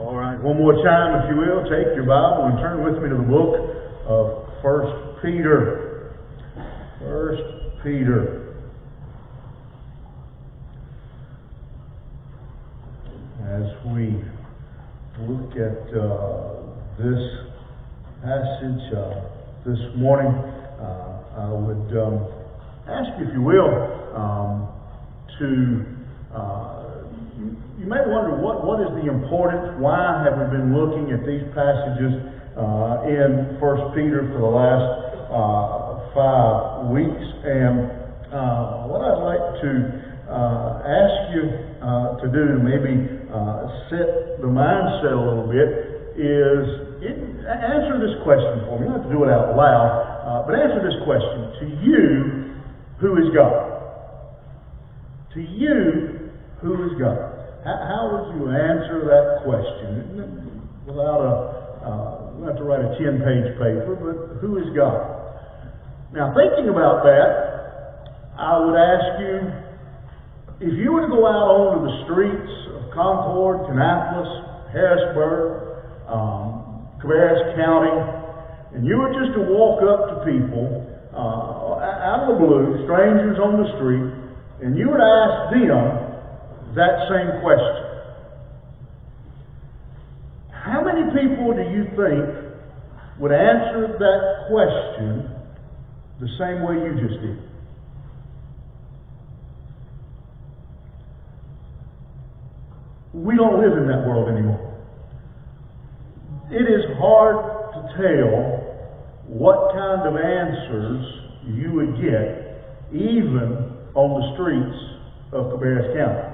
All right, one more time, if you will, take your Bible and turn with me to the book of First Peter. First Peter. As we look at uh, this passage uh, this morning, uh, I would um, ask you, if you will, um, to uh, you, may wonder what, what is the importance, why have we been looking at these passages uh, in First Peter for the last uh, five weeks. And uh, what I'd like to uh, ask you uh, to do to maybe uh, set the mindset a little bit is it, answer this question for me. You don't have to do it out loud, but answer this question. To you, who is God? To you, who is God? How, would you answer that question without a, uh, have to write a 10 page paper, but who is God? Now, thinking about that, I would ask you if you were to go out onto the streets of Concord, Kannapolis, Harrisburg, um, Cabarrus County, and you were just to walk up to people uh, out of the blue, strangers on the street, and you would ask them that same question. How many people do you think would answer that question the same way you just did? We don't live in that world anymore. It is hard to tell what kind of answers you would get even on the streets of Cabarrus County.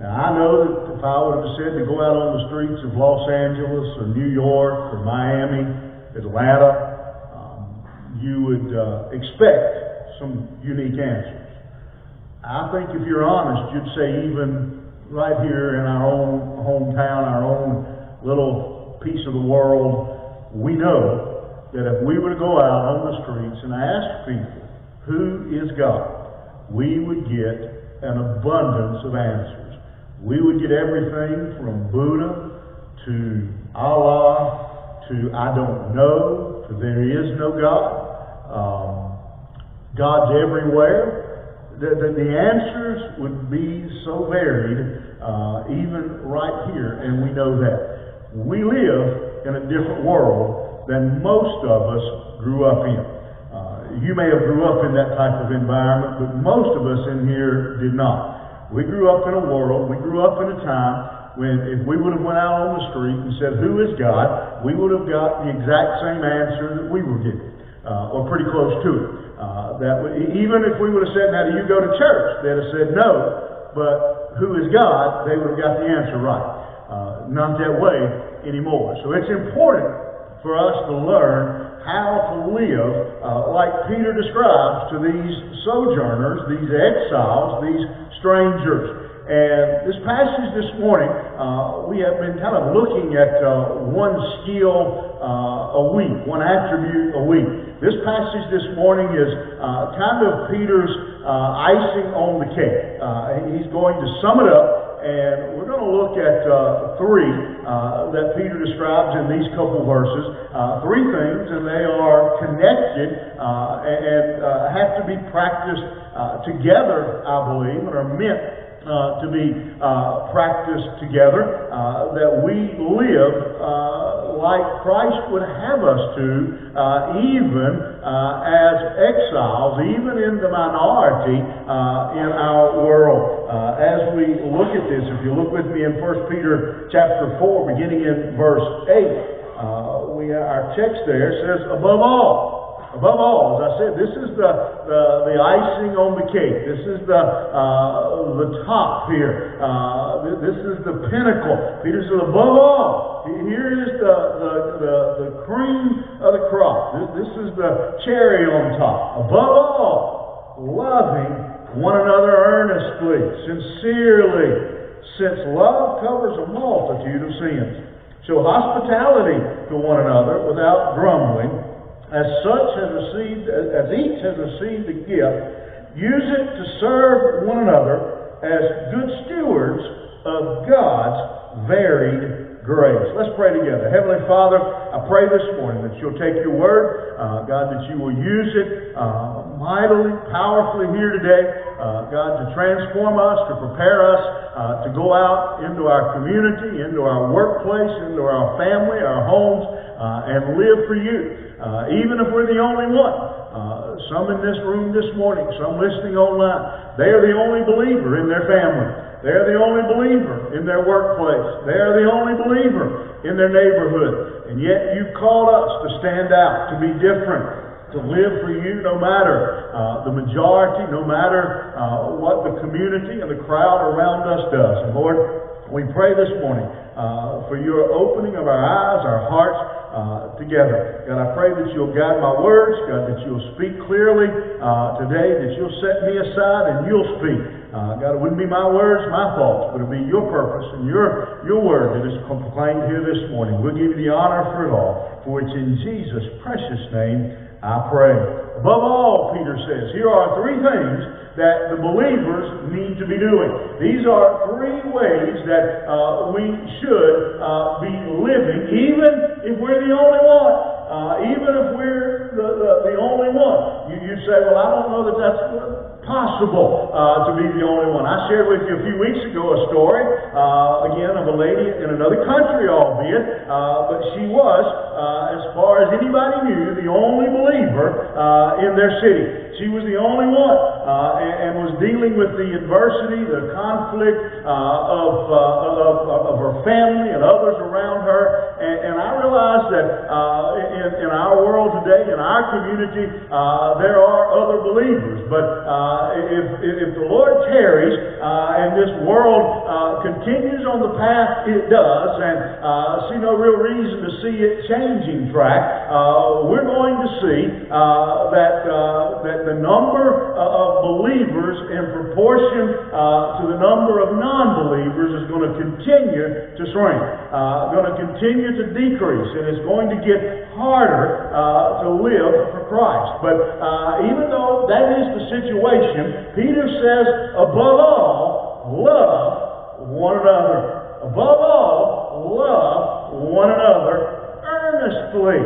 Now, I know that if I would have said to go out on the streets of Los Angeles or New York or Miami, Atlanta, um, you would uh, expect some unique answers. I think if you're honest, you'd say even right here in our own hometown, our own little piece of the world, we know that if we were to go out on the streets and ask people, who is God, we would get an abundance of answers. We would get everything from Buddha to Allah to I don't know to there is no God. Um, God's everywhere. The, the, the, answers would be so varied, uh, even right here, and we know that. We live in a different world than most of us grew up in. Uh, you may have grew up in that type of environment, but most of us in here did not. We grew up in a world, we grew up in a time when if we would have went out on the street and said, who is God, we would have got the exact same answer that we were getting, uh, or pretty close to it. Uh, that even if we would have said, now do you go to church? They'd have said no, but who is God? They would have got the answer right. Uh, not that way anymore. So it's important for us to learn how to live uh, like Peter describes to these sojourners, these exiles, these strangers. And this passage this morning, uh, we have been kind of looking at uh, one skill uh, a week, one attribute a week. This passage this morning is uh, kind of Peter's uh, icing on the cake. he's going to sum it up and we're going to look at uh, three uh, that Peter describes in these couple verses. Uh, three things, and they are connected and have to be practiced together, I believe, and are meant uh, to be uh, practiced together, uh, that we live like Christ would have us to, even as exiles, even in the minority in our world. as we look at this, if you look with me in 1 Peter chapter 4, beginning in verse 8, we, our text there says, above all, Above all, as I said, this is the, the, the icing on the cake. This is the, uh, the top here. Uh, this is the pinnacle. Peter said, above all, here is the, the, the, the cream of the crop. This, this is the cherry on top. Above all, loving one another earnestly, sincerely, since love covers a multitude of sins. Show hospitality to one another without grumbling as such received, as each has received a gift, use it to serve one another as good stewards of God's varied grace. Let's pray together. Heavenly Father, I pray this morning that you'll take your word, uh, God, that you will use it uh, mightily, powerfully here today, uh, God, to transform us, to prepare us uh, to go out into our community, into our workplace, into our family, our homes, uh, and live for you, uh, even if we're the only one. Uh, some in this room this morning, some listening online, they are the only believer in their family. They're the only believer in their workplace. They are the only believer in their neighborhood. And yet you called us to stand out, to be different, to live for you no matter uh, the majority, no matter uh, what the community and the crowd around us does. And Lord, we pray this morning uh, for your opening of our eyes, our hearts uh, together. God, I pray that you'll guide my words, God, that you'll speak clearly uh, today, that you'll set me aside and you'll speak. Uh, God, it wouldn't be my words, my thoughts, but it'll be your purpose and your, your word that is proclaimed here this morning. We'll give you the honor for it all, for it's in Jesus' precious name I pray. Above all, Peter says, here are three things that the believers need to be doing. These are three ways that uh, we should uh, be living, even if we're the only one. Uh, even if we're the, the, the only one. You, you say, well, I don't know that that's possible uh, to be the only one. I shared with you a few weeks ago a story, uh, again, of a lady in another country, albeit, uh, but she was, uh, as far as anybody knew, the only believer uh, in their city. She was the only one uh, and, and, was dealing with the adversity, the conflict of, of, of, her family and others around her. And, and I realize that in, in, our world today, in our community, there are other believers. But if, if the Lord tarries uh, and this world uh, continues on the path it does, and uh, see no real reason to see it changing track, uh, we're going to see uh, that the number uh, of believers in proportion uh, to the number of non-believers is going to continue to shrink, uh, going to continue to decrease, and it's going to get harder to live for Christ. But even though that is the situation, Peter says, above all, love one another. Above all, love one another earnestly,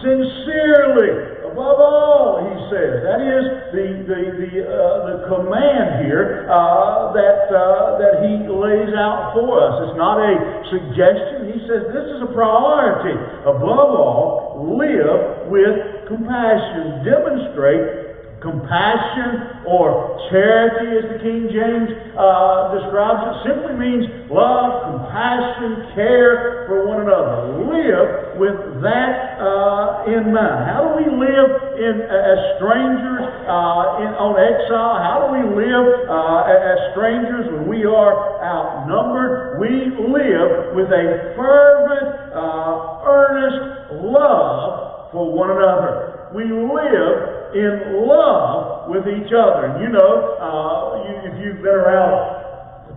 sincerely. Above all, he says. That is the the the, uh, the command here uh, that uh, that he lays out for us. It's not a suggestion. He says this is a priority. Above all, live with compassion. Demonstrate Compassion or charity, as the King James uh, describes it, simply means love, compassion, care for one another. Live with that uh, in mind. How do we live in, uh, as strangers uh, in, on exile? How do we live uh, as strangers when we are outnumbered? We live with a fervent, uh, earnest love for one another. We live in love with each other. And you know, uh, you, if you've been around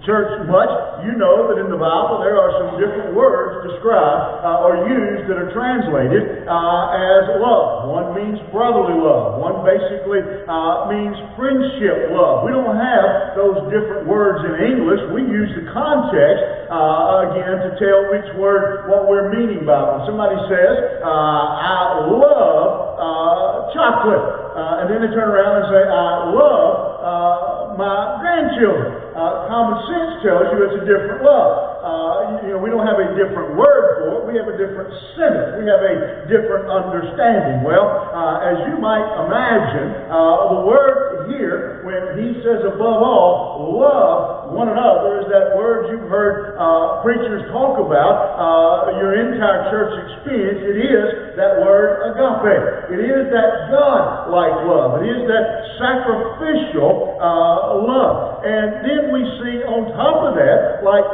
church much, you know that in the Bible there are some different words described uh, or used that are translated uh, as love. One means brotherly love. One basically uh, means friendship love. We don't have those different words in English. We use the context uh, again to tell which word what we're meaning by. When somebody says, uh, "I love uh, chocolate," uh, and then they turn around and say, I love uh, my grandchildren. Uh, common sense tells you it's a different love. Uh, you know, we don't have a different word for it. We have a different sentence. We have a different understanding. Well, uh, as you might imagine, uh, the word here, when he says above all, love one another, is that word you've heard preachers talk about your entire church experience. It is that word agape. It is that God-like like love. It is that sacrificial uh, love. And then we see on top of that, like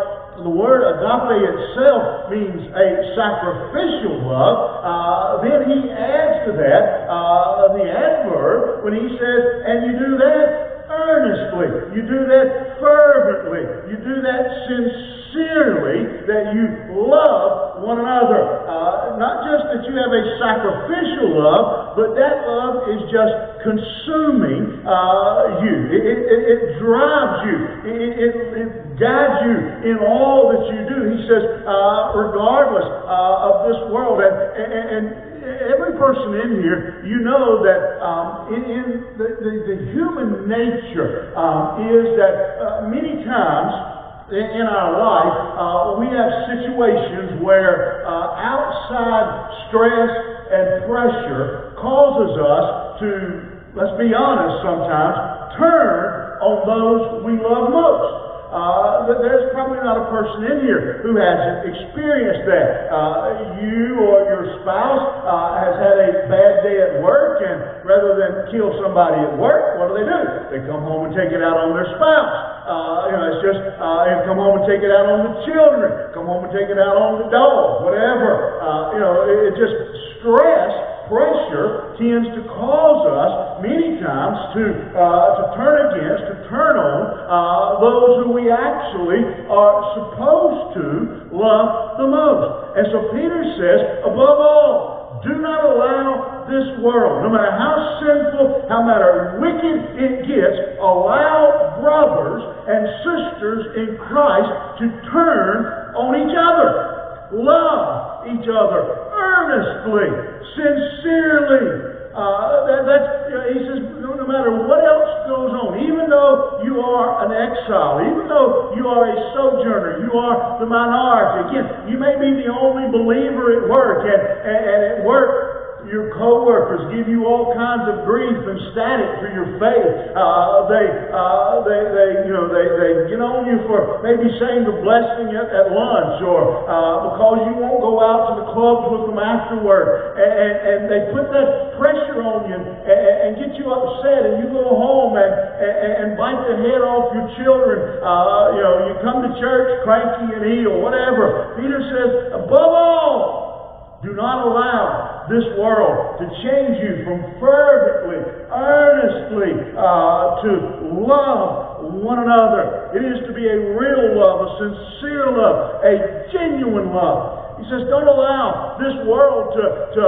the word agape itself means a sacrificial love. Uh, then he adds to that uh, the adverb when he says, and you do that earnestly. You do that fervently. You do that sincerely, that you love one another. Uh, not just that you have a sacrificial love, but that love is just consuming uh, you. It, it, it, drives you. It, it, guides you in all that you do. He says, says, uh, regardless uh, of this world. And, and, and, every person in here, you know that um, in, in the, the, the, human nature um, is that uh, many times in, our life, uh, we have situations where uh, outside stress and pressure causes us to, let's be honest sometimes, turn on those we love most. Uh, there's probably not a person in here who hasn't experienced that. Uh, you or your spouse uh, has had a bad day at work, and rather than kill somebody at work, what do they do? They come home and take it out on their spouse. Uh, you know, it's just uh, come home and take it out on the children. Come home and take it out on the dog. Whatever. Uh, you know, it, it just stress pressure tends to cause us many times to, uh, to turn against, to turn on uh, those who we actually are supposed to love the most. And so Peter says, above all, do not allow this world, no matter how sinful, how matter wicked it gets, allow brothers and sisters in Christ to turn on each other. Love each other earnestly, sincerely. Uh, that, that's, he says, no, no matter what else goes on, even though you are an exile, even though you are a sojourner, you are the minority. Again, you may be the only believer at work, and, and, and at work, your coworkers give you all kinds of grief and static for your faith. Uh, they, uh, they, they, you know, they, they get on you for maybe saying the blessing at, at lunch, or uh, because you won't go out to the clubs with them afterward, and, and, and they put that pressure on you and, and, get you upset, and you go home and, and, and bite the head off your children. Uh, you know, you come to church cranky and ill, whatever. Peter says, above all. Do not allow this world to change you from fervently, earnestly uh, to love one another. It is to be a real love, a sincere love, a genuine love. He says, don't allow this world to, to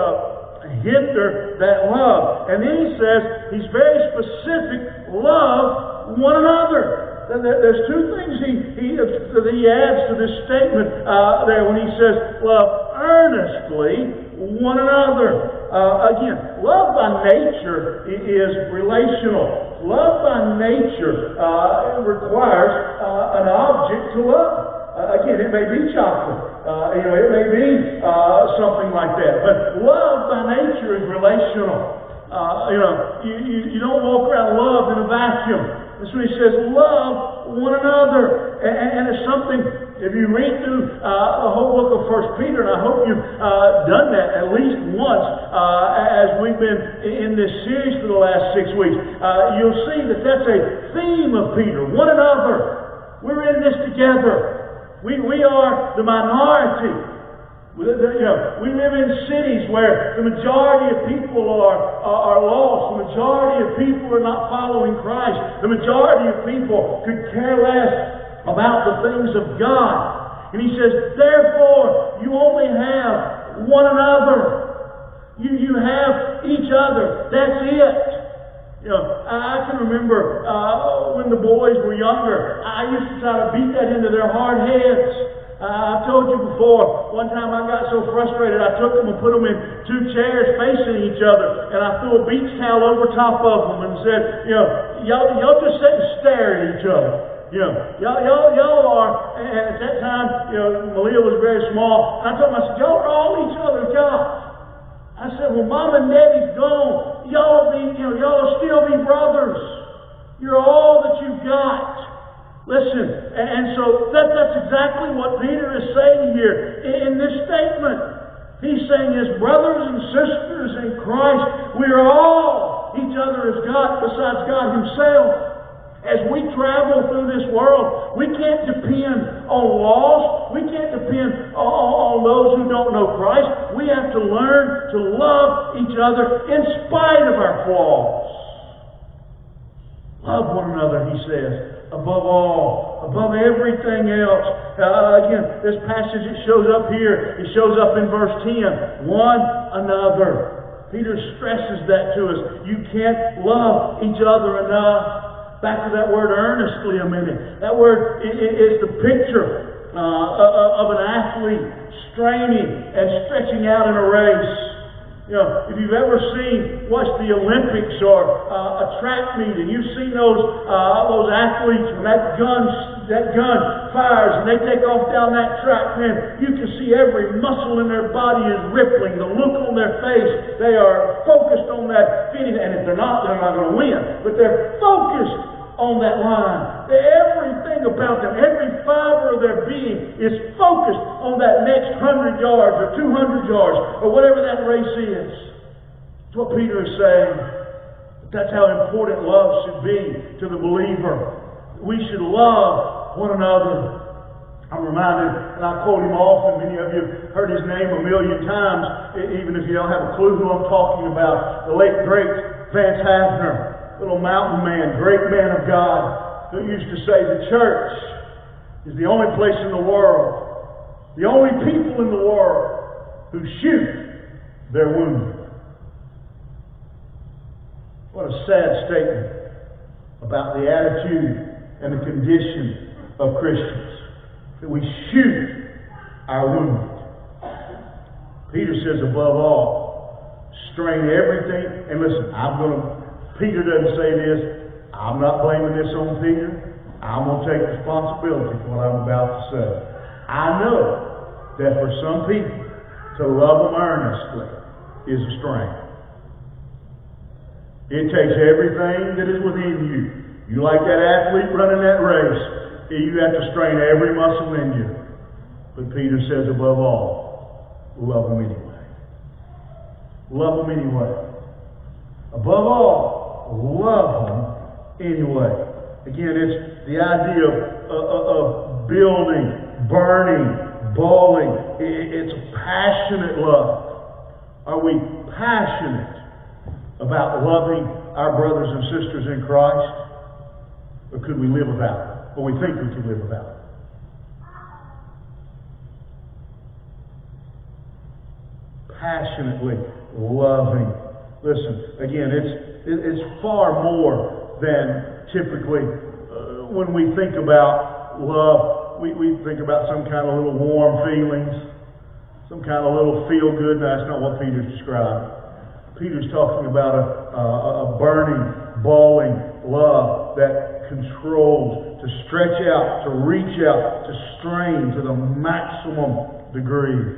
hinder that love. And then he says, he's very specific, love one another. There's two things he, he, that he adds to this statement uh, there when he says, love earnestly one another. Uh, again, love by nature is relational. Love by nature uh, requires uh, an object to love. Uh, again, it may be chocolate. Uh, you know, it may be something like that. But love by nature is relational. you know, you, you, you don't walk around love in a vacuum. And so he says, love one another. And, and it's something, if you read through uh, the whole book of First Peter, and I hope you've uh, done that at least once uh, as we've been in this series for the last six weeks, uh, you'll see that that's a theme of Peter. One another. We're in this together. We, we are the minority. You know, we live in cities where the majority of people are, are, are, lost. The majority of people are not following Christ. The majority of people could care less about the things of God. And he says, therefore, you only have one another. You, you have each other. That's it. You know, I can remember uh, when the boys were younger, I used to try to beat that into their hard heads. Uh, I've told you before, one time I got so frustrated, I took them and put them in two chairs facing each other, and I threw a beach towel over top of them and said, you know, y'all, y'all just sit and stare at each other. You know, y'all, y'all, y'all are, at that time, you know, Malia was very small, I told them, I said, y'all are all each other's gods. I said, well, mom and daddy's gone. Y'all be, you know, y'all still be brothers. You're all that you've got. Listen, and so that, that's exactly what Peter is saying here in this statement. He's saying, as brothers and sisters in Christ, we are all each other as God, besides God Himself. As we travel through this world, we can't depend on lost. We can't depend on those who don't know Christ. We have to learn to love each other in spite of our flaws. Love one another, he says above all, above everything else. Uh, again, this passage, it shows up here. It shows up in verse 10. One another. Peter stresses that to us. You can't love each other enough. Back to that word earnestly a minute. That word is the picture uh, of an athlete straining and stretching out in a race. You know, if you've ever seen, watched the Olympics or uh, a track meet, and you've seen those uh, those athletes when that gun that gun fires and they take off down that track, man, you can see every muscle in their body is rippling. The look on their face, they are focused on that finish. And if they're not, they're not going to win. But they're focused on that line. Everything about them, every fiber of their being is focused on that next 100 yards or 200 yards or whatever that race is. That's what Peter is saying. That's how important love should be to the believer. We should love one another. I'm reminded, and I quote him often, many of you have heard his name a million times, even if you don't have a clue who I'm talking about, the late, great Vance Havner, little mountain man, great man of God, who used to say the church is the only place in the world, the only people in the world who shoot their wounded. What a sad statement about the attitude and the condition of Christians. That we shoot our wounded. Peter says, above all, strain everything. And listen, I'm going to, Peter doesn't say this. I'm not blaming this on Peter. I'm going to take responsibility for what I'm about to say. I know that for some people, to love them earnestly is a strain. It takes everything that is within you. You like that athlete running that race, you have to strain every muscle in you. But Peter says, above all, love them anyway. Love them anyway. Above all, love them anyway. Again, it's the idea of, of, of building, burning, bawling. It's a passionate love. Are we passionate about loving our brothers and sisters in Christ? Or could we live without it? Or we think we could live without it? Passionately loving. Listen, again, it's, it's far more than typically uh, when we think about love, we, we think about some kind of little warm feelings, some kind of little feel good. That's not what Peter's describing. Peter's talking about a, a, a burning, bawling love that controls, to stretch out, to reach out, to strain to the maximum degree.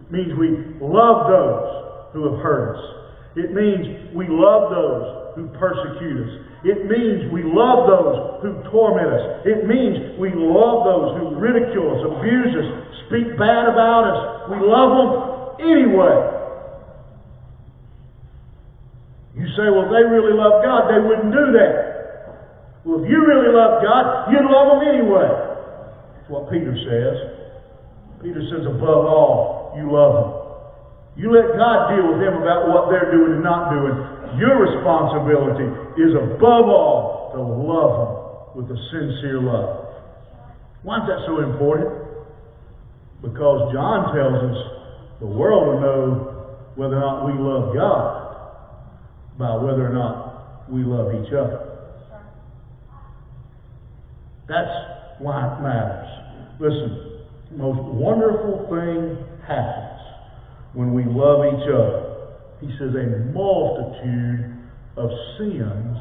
It means we love those who have hurt us. It means we love those who persecute us. It means we love those who torment us. It means we love those who ridicule us, abuse us, speak bad about us. We love them anyway. You say, well, they really love God, they wouldn't do that. Well, if you really love God, you'd love them anyway. That's what Peter says. Peter says, above all, you love them. You let God deal with them about what they're doing and not doing. Your responsibility is above all to love them with a sincere love. Why is that so important? Because John tells us the world will know whether or not we love God by whether or not we love each other. That's why it matters. Listen, the most wonderful thing happens when we love each other. He says, a multitude of sins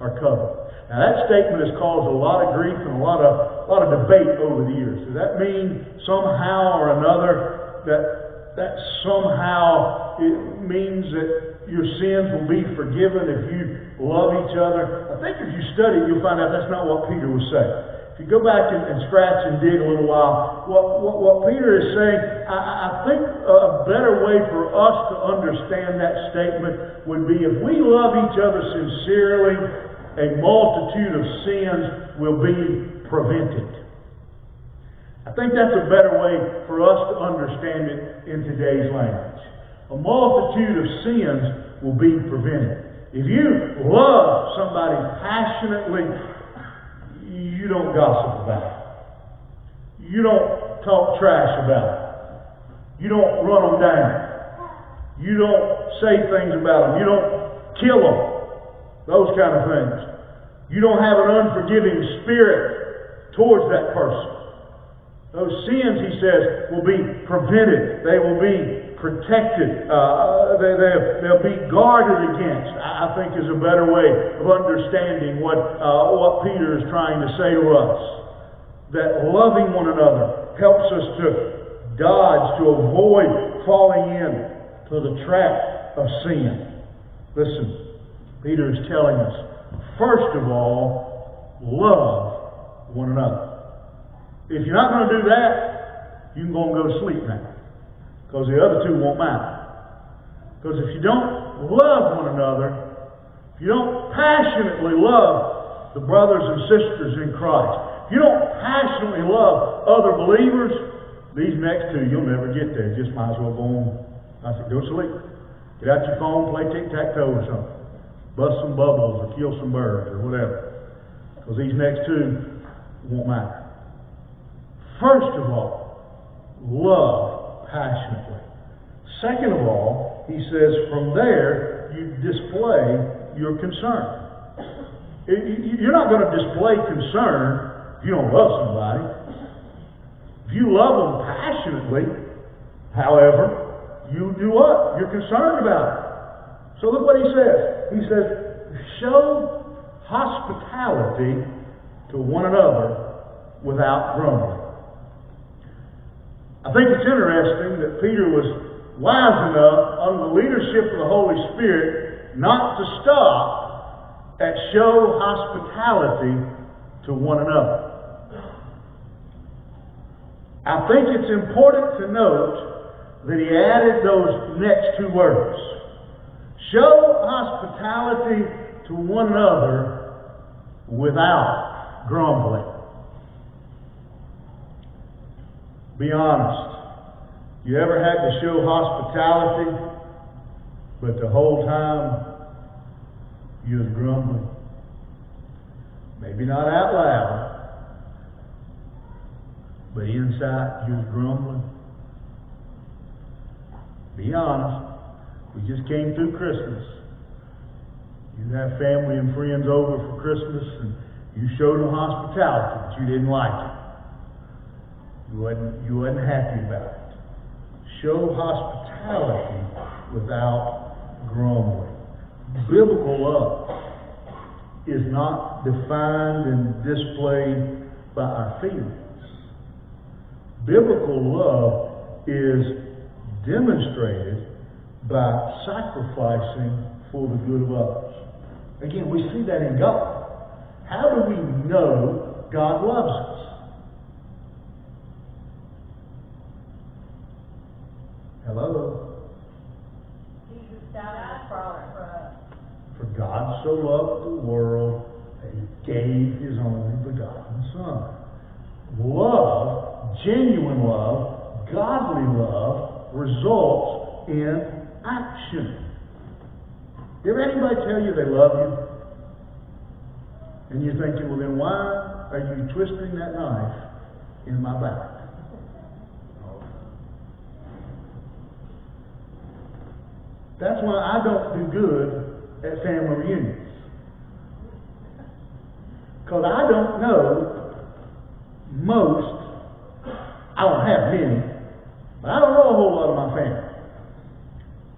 are covered. Now that statement has caused a lot of grief and a lot of a lot of debate over the years. Does that mean somehow or another that that somehow it means that your sins will be forgiven if you love each other. I think if you study, you'll find out that's not what Peter was saying. If you go back and, and scratch and dig a little while, what, what, what Peter is saying, I, I think a better way for us to understand that statement would be if we love each other sincerely, a multitude of sins will be prevented. I think that's a better way for us to understand it in today's language a multitude of sins will be prevented. If you love somebody passionately, you don't gossip about it. You don't talk trash about it. You don't run them down. You don't say things about them. You don't kill them. Those kind of things. You don't have an unforgiving spirit towards that person. Those sins, he says, will be prevented. They will be protected. Uh, they, they, they'll be guarded against. I think is a better way of understanding what, uh, what Peter is trying to say to us. That loving one another helps us to dodge, to avoid falling in to the trap of sin. Listen, Peter is telling us, first of all, love one another. If you're not going to do that, you can go and go to sleep now. Because the other two won't matter. Because if you don't love one another, if you don't passionately love the brothers and sisters in Christ, if you don't passionately love other believers, these next two you'll never get there. Just might as well go on. I said, go sleep. Get out your phone, play tic-tac-toe or something. Bust some bubbles or kill some birds or whatever. Because these next two won't matter. First of all, love passionately. Second of all, he says, from there, you display your concern. You're not going to display concern if you don't love somebody. If you love them passionately, however, you do what? You're concerned about it. So look what he says. He says, show hospitality to one another without grumbling. I think it's interesting that Peter was wise enough, under the leadership of the Holy Spirit, not to stop at show hospitality to one another. I think it's important to note that he added those next two words. Show hospitality to one another without grumbling. Be honest. You ever had to show hospitality, but the whole time you was grumbling? Maybe not out loud, but inside you was grumbling. Be honest. We just came through Christmas. You have family and friends over for Christmas, and you showed them hospitality, but you didn't like it. You wasn't, you happy about it. Show hospitality without grumbling. Biblical love is not defined and displayed by our feelings. Biblical love is demonstrated by sacrificing for the good of others. Again, we see that in God. How do we know God loves us? Hello? Jesus died on the cross for us. For God so loved the world that he gave his only begotten Son. Love, genuine love, godly love, results in action. Did anybody tell you they love you? And you're thinking, well, then why are you twisting that knife in my back? That's why I don't do good at family reunions. Because I don't know most, I don't have many, but I don't know a whole lot of my family.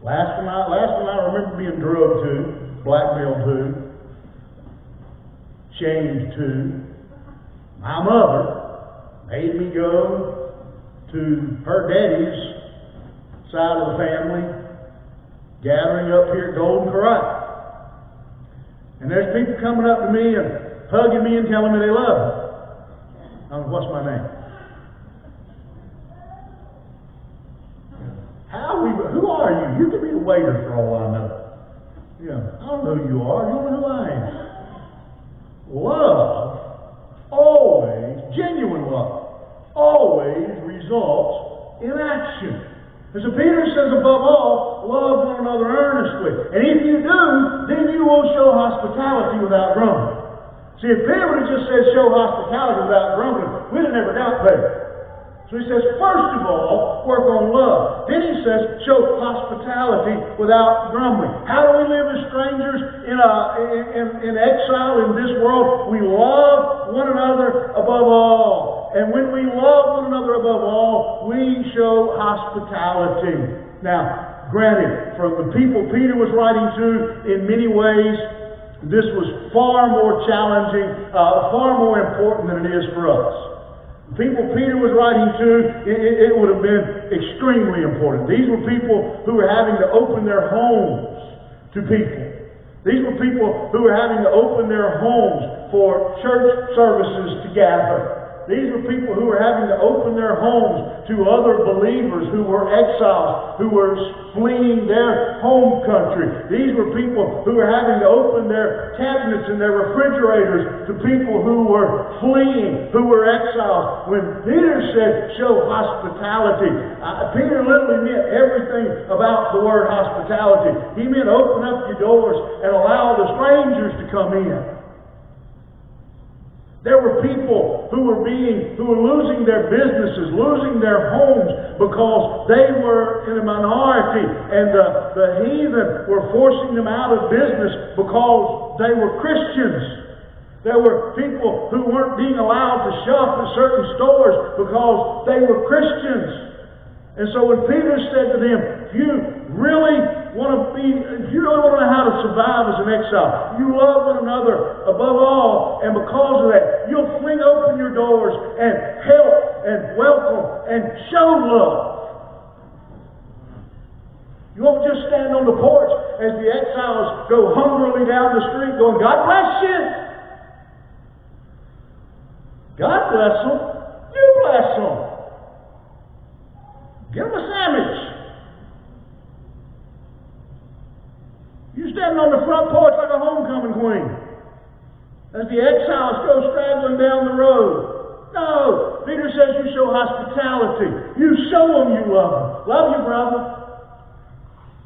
Last one I, last one I remember being drugged to, blackmailed to, chained to. My mother made me go to her daddy's side of the family gathering up here at Golden Corral. And there's people coming up to me and hugging me and telling me they love me. Um, what's my name? How we? Who are you? You could be a waiter for all I know. Yeah, I don't know who you are. You don't know who I am. Love always, genuine love, always results in action. And so Peter says, above all, love one another earnestly. And if you do, then you will show hospitality without grumbling. See, if Peter would have just said show hospitality without grumbling, we'd have never got there. So he says, first of all, work on love. Then he says, show hospitality without grumbling. How do we live as strangers in, a, in, in, in exile in this world? We love one another above all. And when we love one another above all, we show hospitality. Now, granted, for the people Peter was writing to, in many ways, this was far more challenging, uh, far more important than it is for us. The people Peter was writing to, it, it would have been extremely important. These were people who were having to open their homes to people. These were people who were having to open their homes for church services to gather. These were people who were having to open their homes to other believers who were exiles, who were fleeing their home country. These were people who were having to open their cabinets and their refrigerators to people who were fleeing, who were exiles. When Peter said, show hospitality, uh, Peter literally meant everything about the word hospitality. He meant open up your doors and allow the strangers to come in. There were people who were being, who were losing their businesses, losing their homes because they were in a minority and the, the heathen were forcing them out of business because they were Christians. There were people who weren't being allowed to shop at certain stores because they were Christians. And so when Peter said to them, you really want to be, want to know how to survive as an exile, you love one another above all, and because of that, you'll fling open your doors and help and welcome and show love. You won't just stand on the porch as the exiles go hungrily down the street going, God bless you. God bless them. You bless them. Give them a sandwich. You standing on the front porch like a homecoming queen. As the exiles go straggling down the road. No, Peter says you show hospitality. You show them you love them. Love you, brother.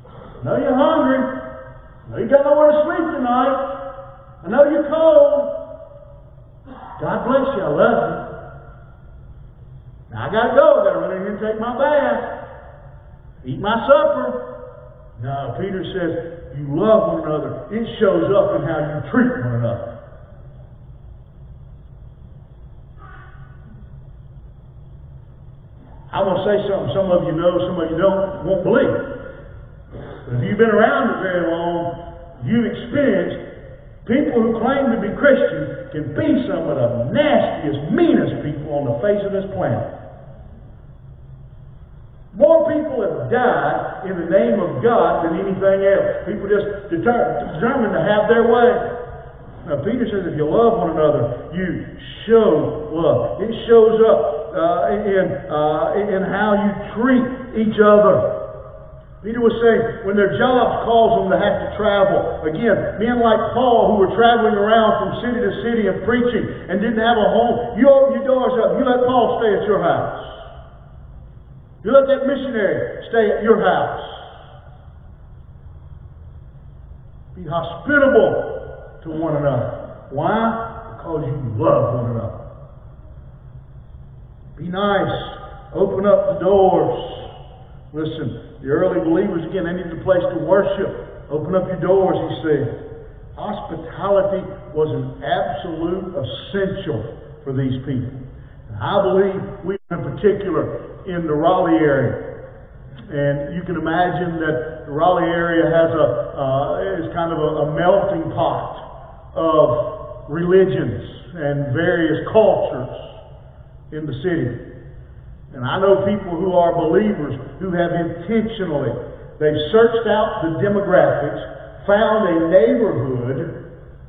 I know you're hungry. I know you got nowhere to sleep tonight. I know you're cold. God bless you. I love you. Now I gotta go. I gotta run in here and take my bath. Eat my supper. No, Peter says, you love one another. It shows up in how you treat one another. I want to say something some of you know, some of you don't, won't believe. But if you've been around it very long, you've experienced people who claim to be Christian can be some of the nastiest, meanest people on the face of this planet. More people have died in the name of God than anything else. People just determined to have their way. Now, Peter says if you love one another, you show love. It shows up uh, in, uh, in how you treat each other. Peter was saying when their jobs caused them to have to travel. Again, men like Paul who were traveling around from city to city and preaching and didn't have a home. You open your doors up. You let Paul stay at your house. You let that missionary stay at your house. Be hospitable to one another. Why? Because you love one another. Be nice. Open up the doors. Listen, the early believers, again, they needed a place to worship. Open up your doors, he said. Hospitality was an absolute essential for these people. And I believe we in particular in the Raleigh area. And you can imagine that the Raleigh area has a uh, is kind of a, a melting pot of religions and various cultures in the city. And I know people who are believers who have intentionally they've searched out the demographics, found a neighborhood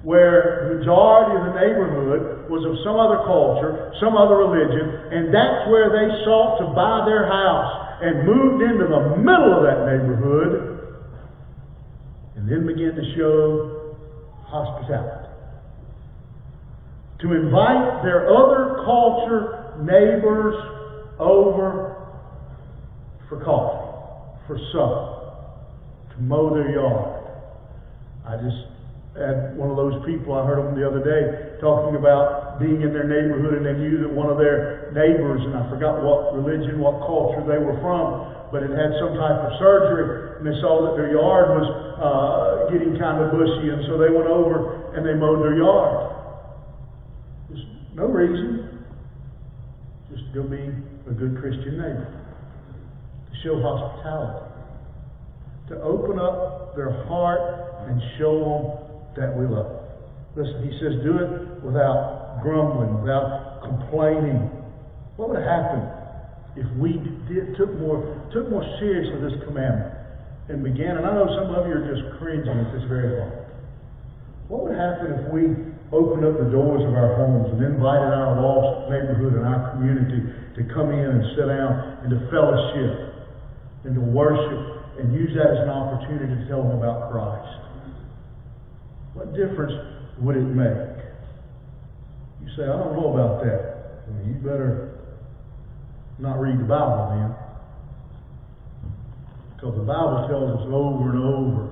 where the majority of the neighborhood was of some other culture, some other religion, and that's where they sought to buy their house and moved into the middle of that neighborhood and then began to show hospitality. To invite their other culture neighbors over for coffee, for supper, to mow their yard. I just had one of those people, I heard them the other day, talking about being in their neighborhood and they knew that one of their neighbors, and I forgot what religion, what culture they were from, but it had some type of surgery, and they saw that their yard was uh, getting kind of bushy, and so they went over and they mowed their yard. There's no reason. just to go be a good Christian neighbor, to show hospitality, to open up their heart and show them that we love. Listen, he says, do it without grumbling, without complaining. What would happen if we did, took more took more seriously this commandment and began? And I know some of you are just cringing at this very thought. What would happen if we opened up the doors of our homes and invited our lost neighborhood and our community to come in and sit down and to fellowship and to worship and use that as an opportunity to tell them about Christ? What difference would it make? You say, I don't know about that. Well, you better not read the Bible then. Because the Bible tells us over and over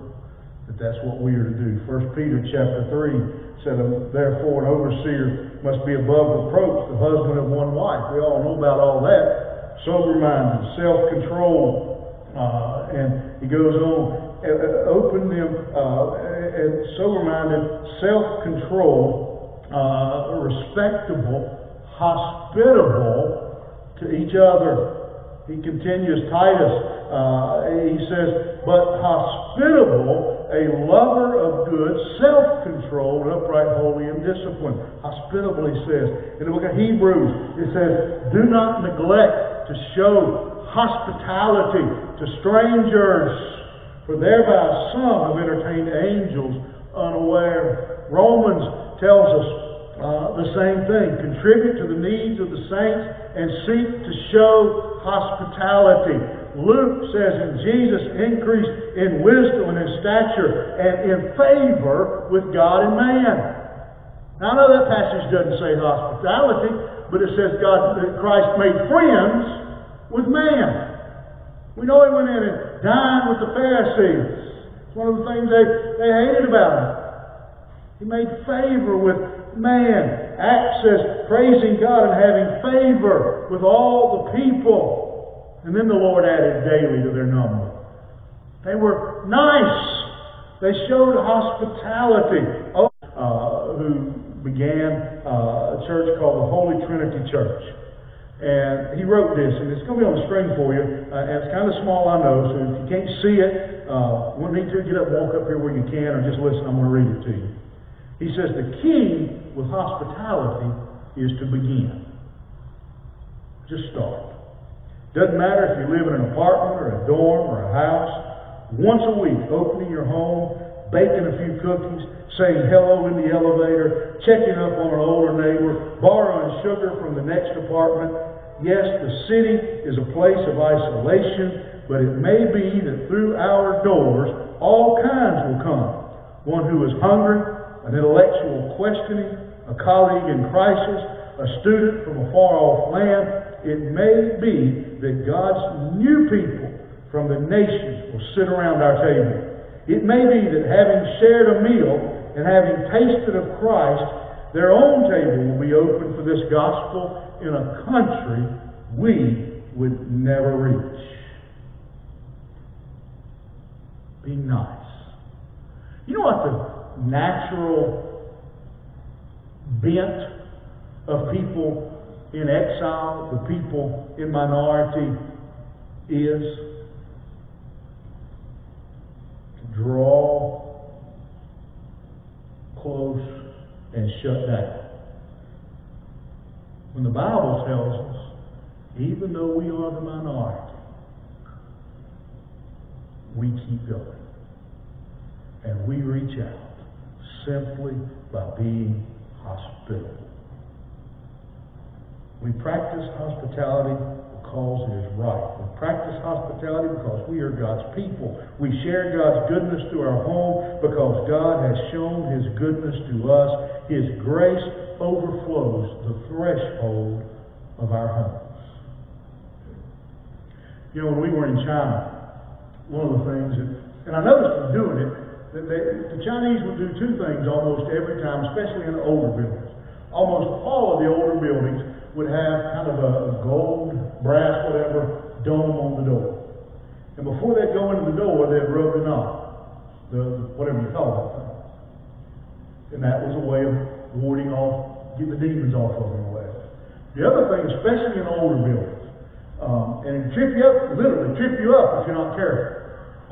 that that's what we are to do. First Peter chapter 3 said, Therefore an overseer must be above reproach, the husband of one wife. We all know about all that. Sober-minded, self-controlled, uh, and he goes on, open them, uh, and sober-minded, self-controlled, uh, respectable, hospitable to each other. He continues, Titus, uh, he says, but hospitable, a lover of good, self-controlled, upright, holy, and disciplined. Hospitable, he says. In the book of Hebrews, it says, do not neglect to show hospitality to strangers, for thereby some have entertained angels unaware. Romans tells us uh, the same thing. Contribute to the needs of the saints and seek to show hospitality. Luke says, and Jesus increased in wisdom and in stature and in favor with God and man. Now, I know that passage doesn't say hospitality, but it says God, Christ made friends with man. We know he went in and dined with the Pharisees. It's one of the things they, they hated about him. He made favor with man. Acts, praising God and having favor with all the people. And then the Lord added daily to their number. They were nice. They showed hospitality. Oh, uh, who began uh, a church called the Holy Trinity Church. And he wrote this, and it's going to be on the screen for you. Uh, it's kind of small, I know, so if you can't see it, uh, want me to get up walk up here where you can, or just listen, I'm going to read it to you. He says the key with hospitality is to begin. Just start. Doesn't matter if you live in an apartment or a dorm or a house. Once a week, opening your home, baking a few cookies, saying hello in the elevator, checking up on an older neighbor, borrowing sugar from the next apartment. Yes, the city is a place of isolation, but it may be that through our doors all kinds will come. One who is hungry, an intellectual questioning, a colleague in crisis, a student from a far off land. It may be that God's new people from the nations will sit around our table. It may be that having shared a meal and having tasted of Christ, their own table will be open for this gospel in a country we would never reach. Be nice. You know what the natural bent of people in exile, the people in minority, is to draw close and shut down. When the Bible tells us, even though we are the minority, we keep going. And we reach out simply by being hospitable. We practice hospitality because it is right. We practice hospitality because we are God's people. We share God's goodness through our home because God has shown His goodness to us. His grace overflows the threshold of our homes. You know, when we were in China, one of the things that, and I noticed from doing it, they, the Chinese would do two things almost every time, especially in older buildings. Almost all of the older buildings would have kind of a gold, brass, whatever, dome on the door. And before they'd go into the door, they'd rub the knob, the, whatever you call that thing. And that was a way of warding off, get the demons off of them away. The other thing, especially in older buildings, um, and it trip you up, literally trip you up if you're not careful.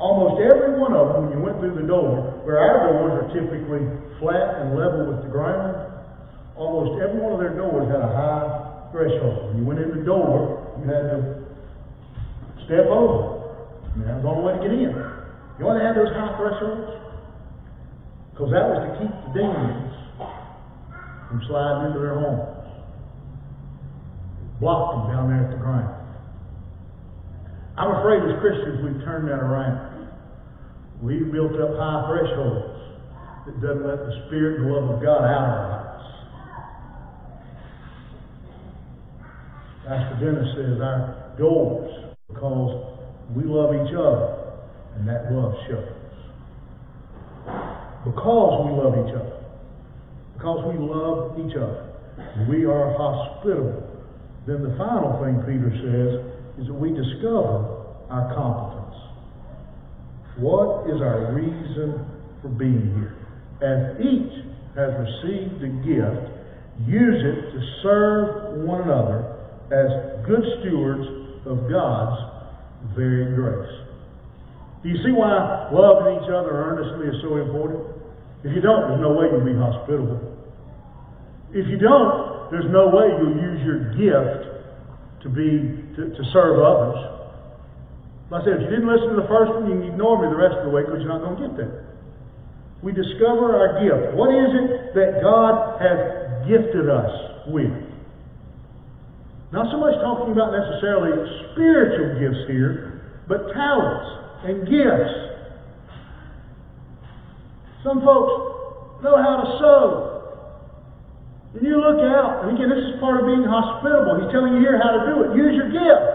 Almost every one of them, when you went through the door, where our doors are typically flat and level with the ground, almost every one of their doors had a high threshold. When you went in the door, you had to step over. I mean, that was the only way to get in. You why they had those high thresholds? Because that was to keep the demons from sliding into their homes. Block them down there at the ground. I'm afraid as Christians we've turned that around. We've built up high thresholds that doesn't let the Spirit and the love of God out of lives. Pastor Dennis says our doors because we love each other and that love shows. Because we love each other. Because we love each other. We are hospitable. Then the final thing Peter says is that we discover our competence. What is our reason for being here? As each has received a gift, use it to serve one another as good stewards of God's very grace. Do you see why loving each other earnestly is so important? If you don't, there's no way you'll be hospitable. If you don't, there's no way you'll use your gift to be to, to serve others. Like I said, if you didn't listen to the first one, you can ignore me the rest of the way because you're not going to get there. We discover our gift. What is it that God has gifted us with? Not so much talking about necessarily spiritual gifts here, but talents and gifts. Some folks know how to sew. And you look out, and again, this is part of being hospitable. He's telling you here how to do it. Use your gift.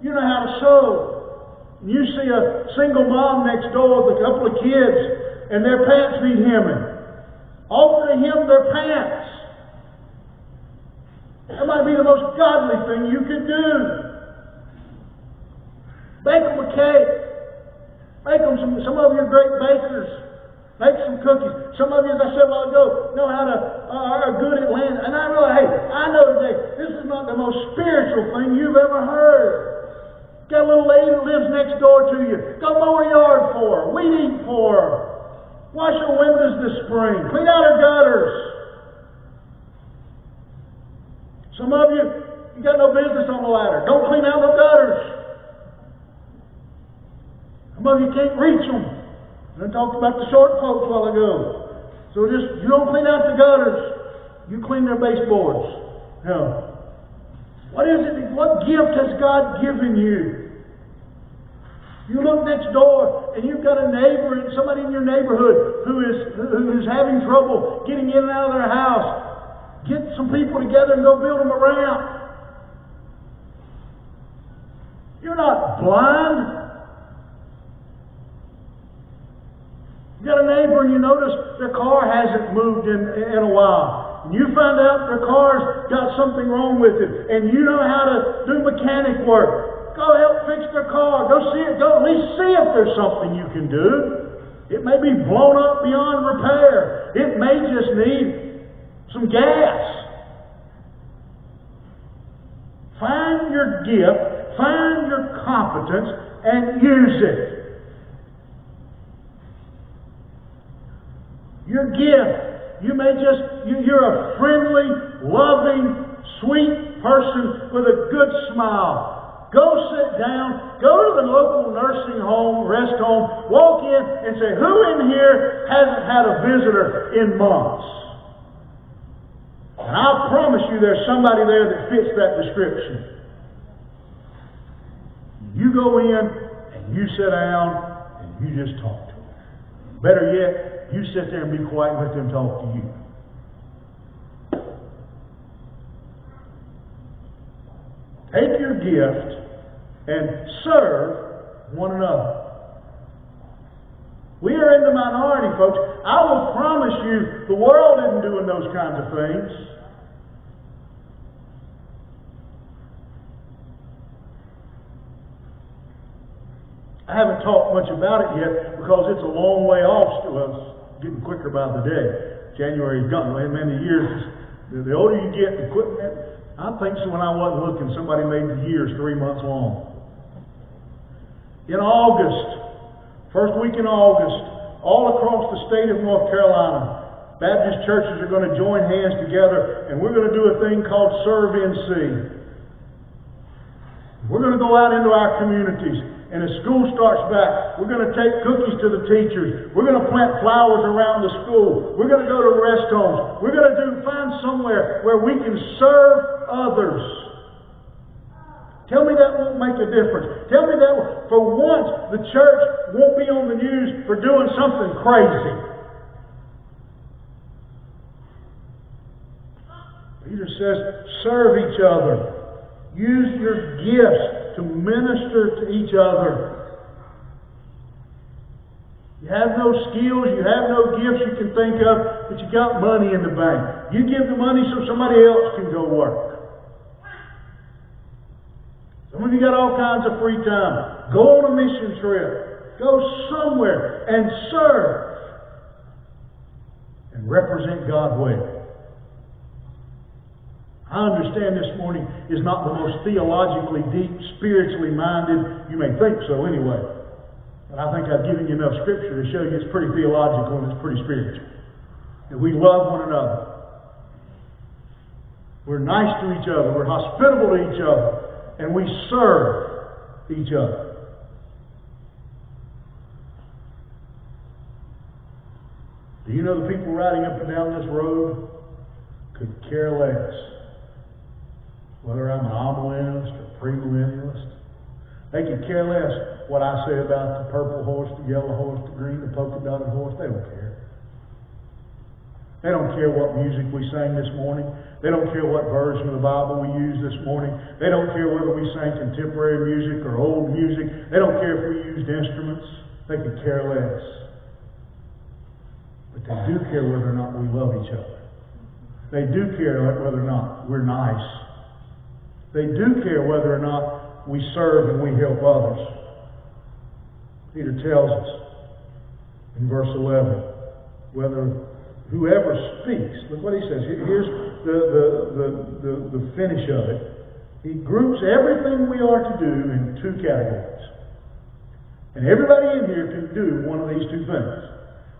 You know how to sew. And you see a single mom next door with a couple of kids, and their pants need hemming. Offer to hem their pants. That might be the most godly thing you could do. Bake them a cake. Make them some, some of your great bakers. Make some cookies. Some of you, as I said a while ago, know how to, uh, are good at land. And I realize, hey, I know today, this is not the most spiritual thing you've ever heard. Got a little lady that lives next door to you. Go mow her yard for her. Weed eat for her. Wash her windows this spring. Clean out her gutters. Some of you, you got no business on the ladder. Don't clean out no gutters. Some of you can't reach them. I talked about the short folks a while ago. So just, you don't clean out the gutters. You clean their baseboards. No. What is it? What gift has God given you? You look next door and you've got a neighbor, and somebody in your neighborhood who is who is having trouble getting in and out of their house. Get some people together and go build them around. You're not blind. You got a neighbor and you notice their car hasn't moved in, in a while. And you find out their car's got something wrong with it. And you know how to do mechanic work. Go help fix their car. Go see it. Go at least see if there's something you can do. It may be blown up beyond repair. It may just need some gas. Find your gift, find your competence, and use it. Your gift. You may just, you, you're a friendly, loving, sweet person with a good smile. Go sit down, go to the local nursing home, rest home, walk in and say, Who in here hasn't had a visitor in months? And I promise you there's somebody there that fits that description. You go in and you sit down and you just talk to them. Better yet, you sit there and be quiet and let them talk to you. Take your gift and serve one another. We are in the minority, folks. I will promise you, the world isn't doing those kinds of things. I haven't talked much about it yet because it's a long way off to us, getting quicker by the day. January's gone. Man, the years, the, the older you get, the quicker, I think so when I wasn't looking, somebody made the years three months long. In August, first week in August, all across the state of North Carolina, Baptist churches are going to join hands together and we're going to do a thing called Serve NC. We're going to go out into our communities and as school starts back, we're going to take cookies to the teachers. We're going to plant flowers around the school. We're going to go to rest homes. We're going to do find somewhere where we can serve others. Tell me that won't make a difference. Tell me that for once the church won't be on the news for doing something crazy. Peter says, serve each other. Use your gifts to minister to each other. You have no skills, you have no gifts you can think of, but you got money in the bank. You give the money so somebody else can go work. Some of you got all kinds of free time. Go on a mission trip. Go somewhere and serve. And represent God well. I understand this morning is not the most theologically deep, spiritually minded. You may think so anyway. But I think I've given you enough scripture to show you it's pretty theological and it's pretty spiritual. That we love one another. We're nice to each other. We're hospitable to each other. And we serve each other. Do you know the people riding up and down this road could care less whether I'm an amillennialist or premillennialist. They could care less what I say about the purple horse, the yellow horse, the green, the polka dotted horse. They don't care. They don't care what music we sang this morning. They don't care what version of the Bible we use this morning. They don't care whether we sang contemporary music or old music. They don't care if we used instruments. They could care less. But they do care whether or not we love each other. They do care whether or not we're nice they do care whether or not we serve and we help others. Peter tells us in verse 11 whether whoever speaks, look what he says. Here's the, the, the, the, the finish of it. He groups everything we are to do in two categories. And everybody in here can do one of these two things.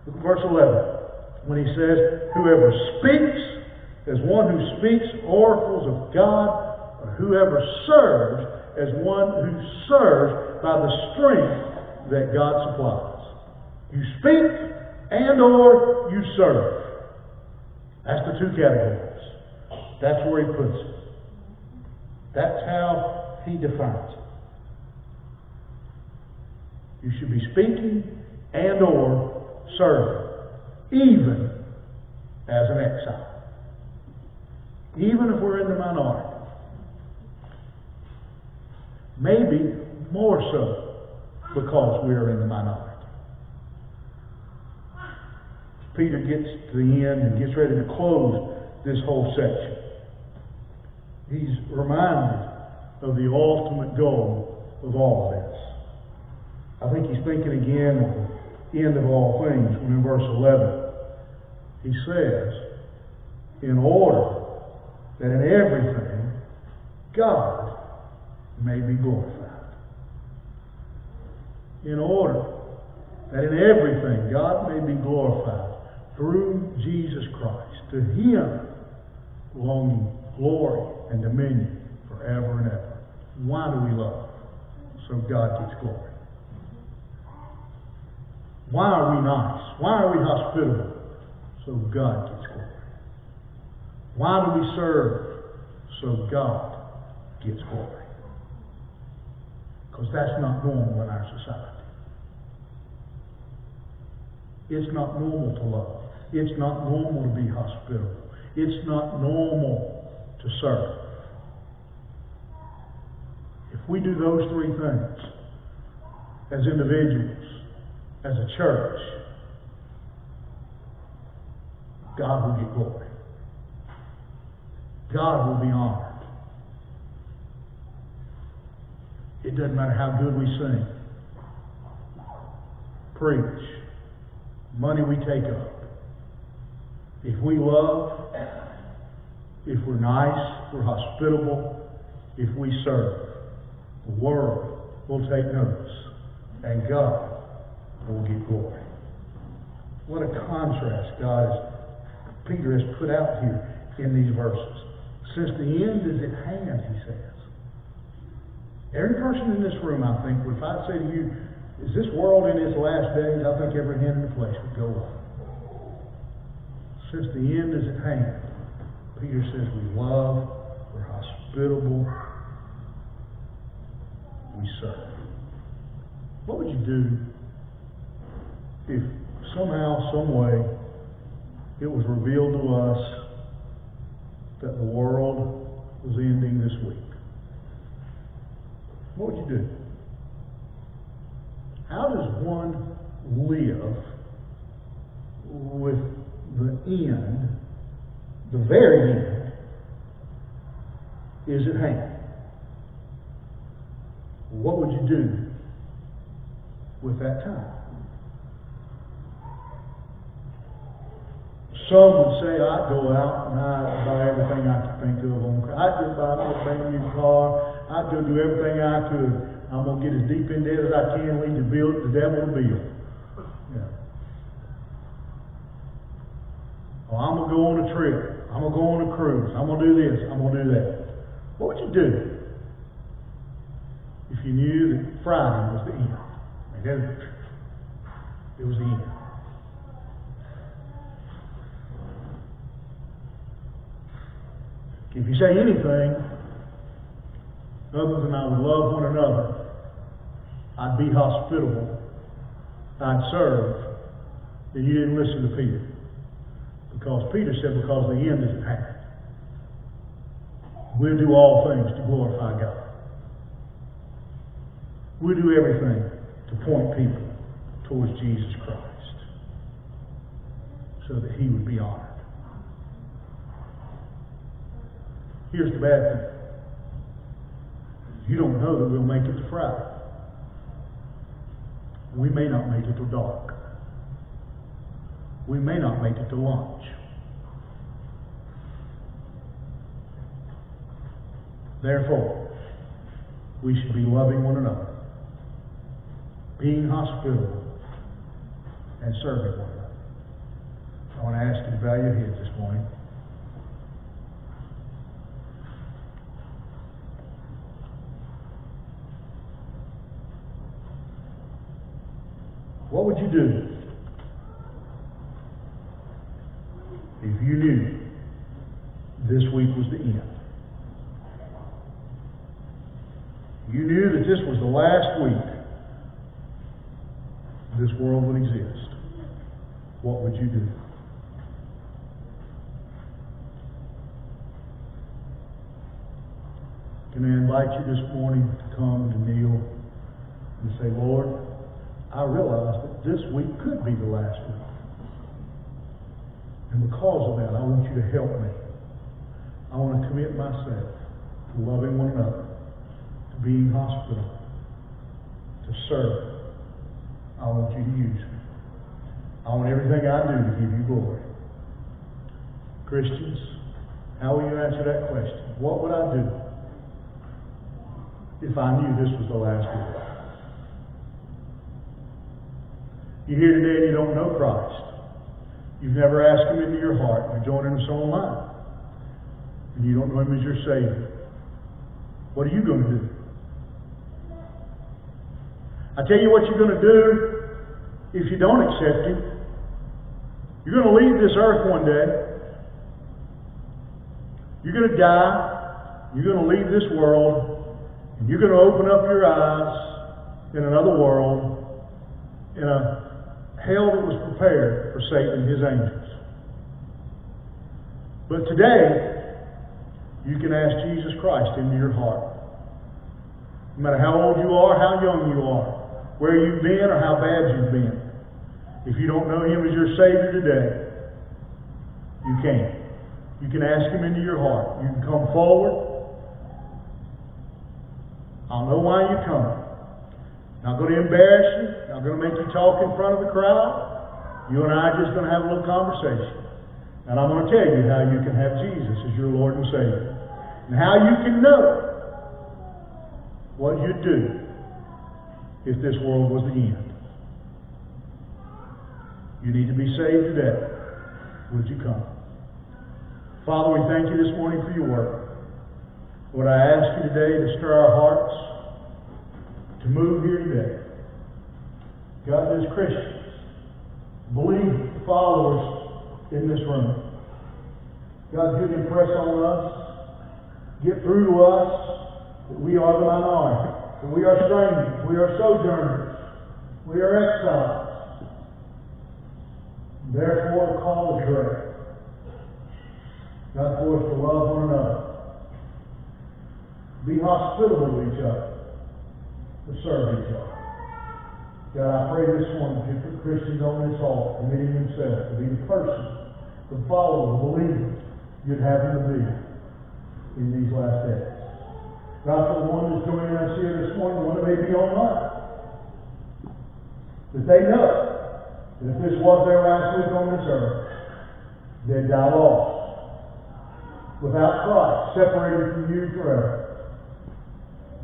Look at verse 11. When he says, Whoever speaks as one who speaks oracles of God whoever serves as one who serves by the strength that God supplies. You speak and or you serve. That's the two categories. That's where he puts it. That's how he defines it. You should be speaking and or serving, even as an exile. Even if we're in the minority. Maybe more so because we are in the minority. Peter gets to the end and gets ready to close this whole section. He's reminded of the ultimate goal of all of this. I think he's thinking again of the end of all things when in verse 11 he says, in order that in everything God may be glorified. In order that in everything God may be glorified through Jesus Christ. To Him belonging glory and dominion forever and ever. Why do we love? So God gets glory. Why are we nice? Why are we hospitable? So God gets glory. Why do we serve? So God gets glory. Because that's not normal in our society. It's not normal to love. It's not normal to be hospitable. It's not normal to serve. If we do those three things as individuals, as a church, God will get glory. God will be honored. It doesn't matter how good we sing, preach, money we take up. If we love, if we're nice, we're hospitable, if we serve, the world will take notice, and God will get glory. What a contrast God has, Peter has put out here in these verses. Since the end is at hand, he says. Every person in this room, I think, would if I say to you, is this world in its last days? I think every hand in the flesh would go up. Since the end is at hand, Peter says we love, we're hospitable, we serve. What would you do if somehow, some way, it was revealed to us that the world was ending this week? What would you do? How does one live with the end, the very end, is at hand? What would you do with that time? Some would say, I'd go out and I'd buy everything I could think of. I'd go buy a brand new car. I'd go do everything I could. I'm going to get as deep in debt as I can, lead the, build, the devil to bill. Yeah. Oh, I'm going to go on a trip. I'm going to go on a cruise. I'm going to do this. I'm going to do that. What would you do if you knew that Friday was the end? I mean, it was the end. If you say anything other than I would love one another, I'd be hospitable, I'd serve, then you didn't listen to Peter. Because Peter said, because the end is at hand. We'll do all things to glorify God. We'll do everything to point people towards Jesus Christ so that he would be honored. Here's the bad thing. You don't know that we'll make it to Friday. We may not make it till dark. We may not make it to lunch. Therefore, we should be loving one another, being hospitable, and serving one another. I want to ask you to bow your this morning. What would you do if you knew this week was the end? You knew that this was the last week this world would exist. What would you do? Can I invite you this morning to come to kneel and say, Lord, I realize this week could be the last week. And because of that, I want you to help me. I want to commit myself to loving one another, to being hospitable, to serve. I want you to use me. I want everything I do to give you glory. Christians, how will you answer that question? What would I do if I knew this was the last week? You're here today and you don't know Christ. You've never asked Him into your heart. You're joining us online. And you don't know Him as your Savior. What are you going to do? I tell you what you're going to do if you don't accept Him. You're going to leave this earth one day. You're going to die. You're going to leave this world. And you're going to open up your eyes in another world, in a hell that was prepared for Satan and his angels. But today, you can ask Jesus Christ into your heart. No matter how old you are, how young you are, where you've been, or how bad you've been. If you don't know Him as your Savior today, you can. You can ask Him into your heart. You can come forward. I'll know why you're coming. Not going to embarrass you. Not going to make you talk in front of the crowd. You and I are just going to have a little conversation. And I'm going to tell you how you can have Jesus as your Lord and Savior. And how you can know what you'd do if this world was the end. You need to be saved today. Would you come? Father, we thank you this morning for your work. Lord, I ask you today to stir our hearts to move here today. God, as Christians, believe followers in this room. God, you'd impress on us, get through to us that we are the minority, that we are strangers, we are sojourners, we are exiles. Therefore, the call is great. God, for us to love one another, be hospitable to each other, to serve each other. God, I pray this morning that you put Christians on this altar, committing themselves to be the person, the follower, the believer you'd have them to be in these last days. God, for the one that's joining us here this morning, the one that may be online, that they know that if this was their last week on this earth, they'd die lost, without Christ, separated from you forever.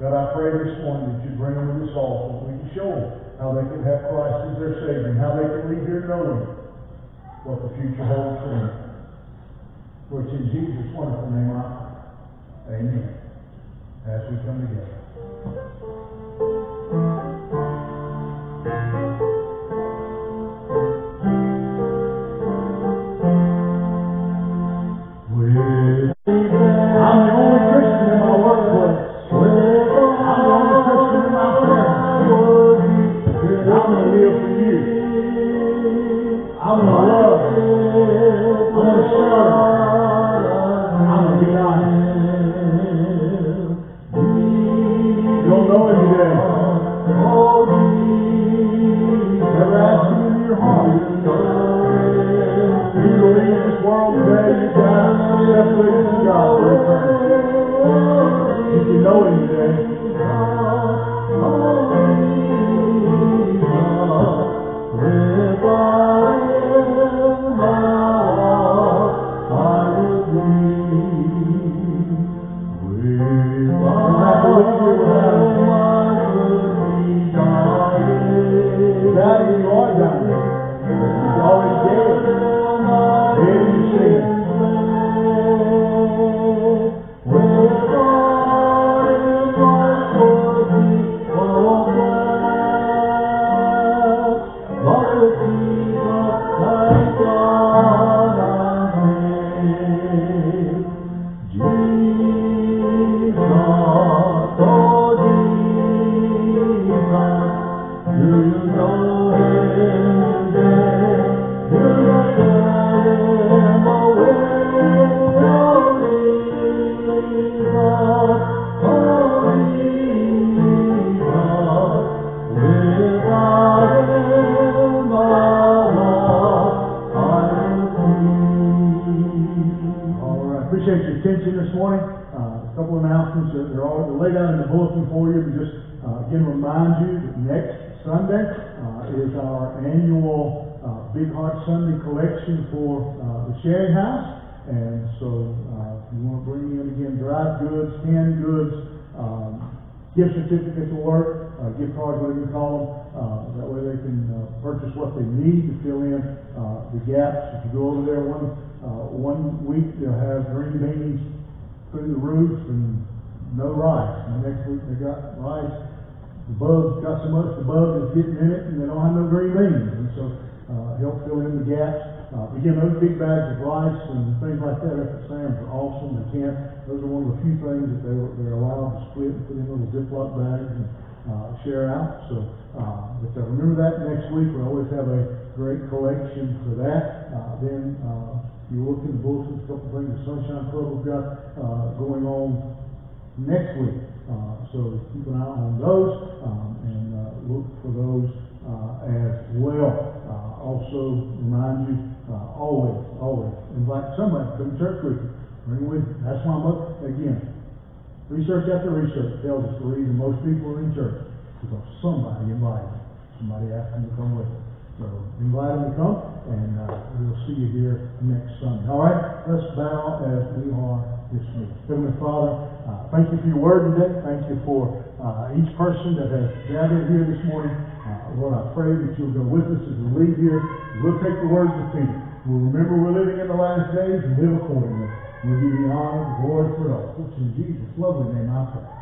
God, I pray this morning that you bring them to this altar, we can show them how they can have Christ as their Savior, how they can leave here knowing what the future holds for them. For it's in Jesus' wonderful name I pray. Amen. As we come together. Remind you that next Sunday uh, is our annual uh, Big Heart Sunday collection for uh, the Sharing House, and so uh, if you want to bring in again dried goods, canned goods, um, gift certificates will work, uh, gift cards, whatever you call them. Uh, that way they can purchase what they need to fill in the gaps. If you go over there one one week, they'll have green beans through the roof and no rice. And next week they got rice. The bugs got so much the bug is getting in it, and they don't have no green beans. And so uh, help fill in the gaps. Uh, again, those big bags of rice and things like that at Sam's are awesome. They can't. Those are one of the few things that they were, they're allowed to split and put in little Ziploc bags and uh, share out. So, uh, but uh, remember that next week. We always have a great collection for that. Uh, then, uh, you look in the bulletin, a couple things the Sunshine Club have got uh, going on next week. Uh, so keep an eye on those um, and uh, look for those uh, as well. Also, remind you always, always invite somebody to come church with you. Bring with you. That's why I'm up again. Research after research tells us the reason most people are in church because somebody invited them. Somebody asked them to come with them. So be glad to come, and uh, we'll see you here next Sunday. All right, let's bow as we are dismissed. Heavenly Father, uh, thank you for your word today. Thank you for uh, each person that has gathered here this morning. Uh, Lord, I pray that you'll go with us as we leave here. We'll take the words of Peter. We'll remember we're living in the last days and live accordingly. We'll give you honor and glory for all. It's in Jesus' lovely name I pray.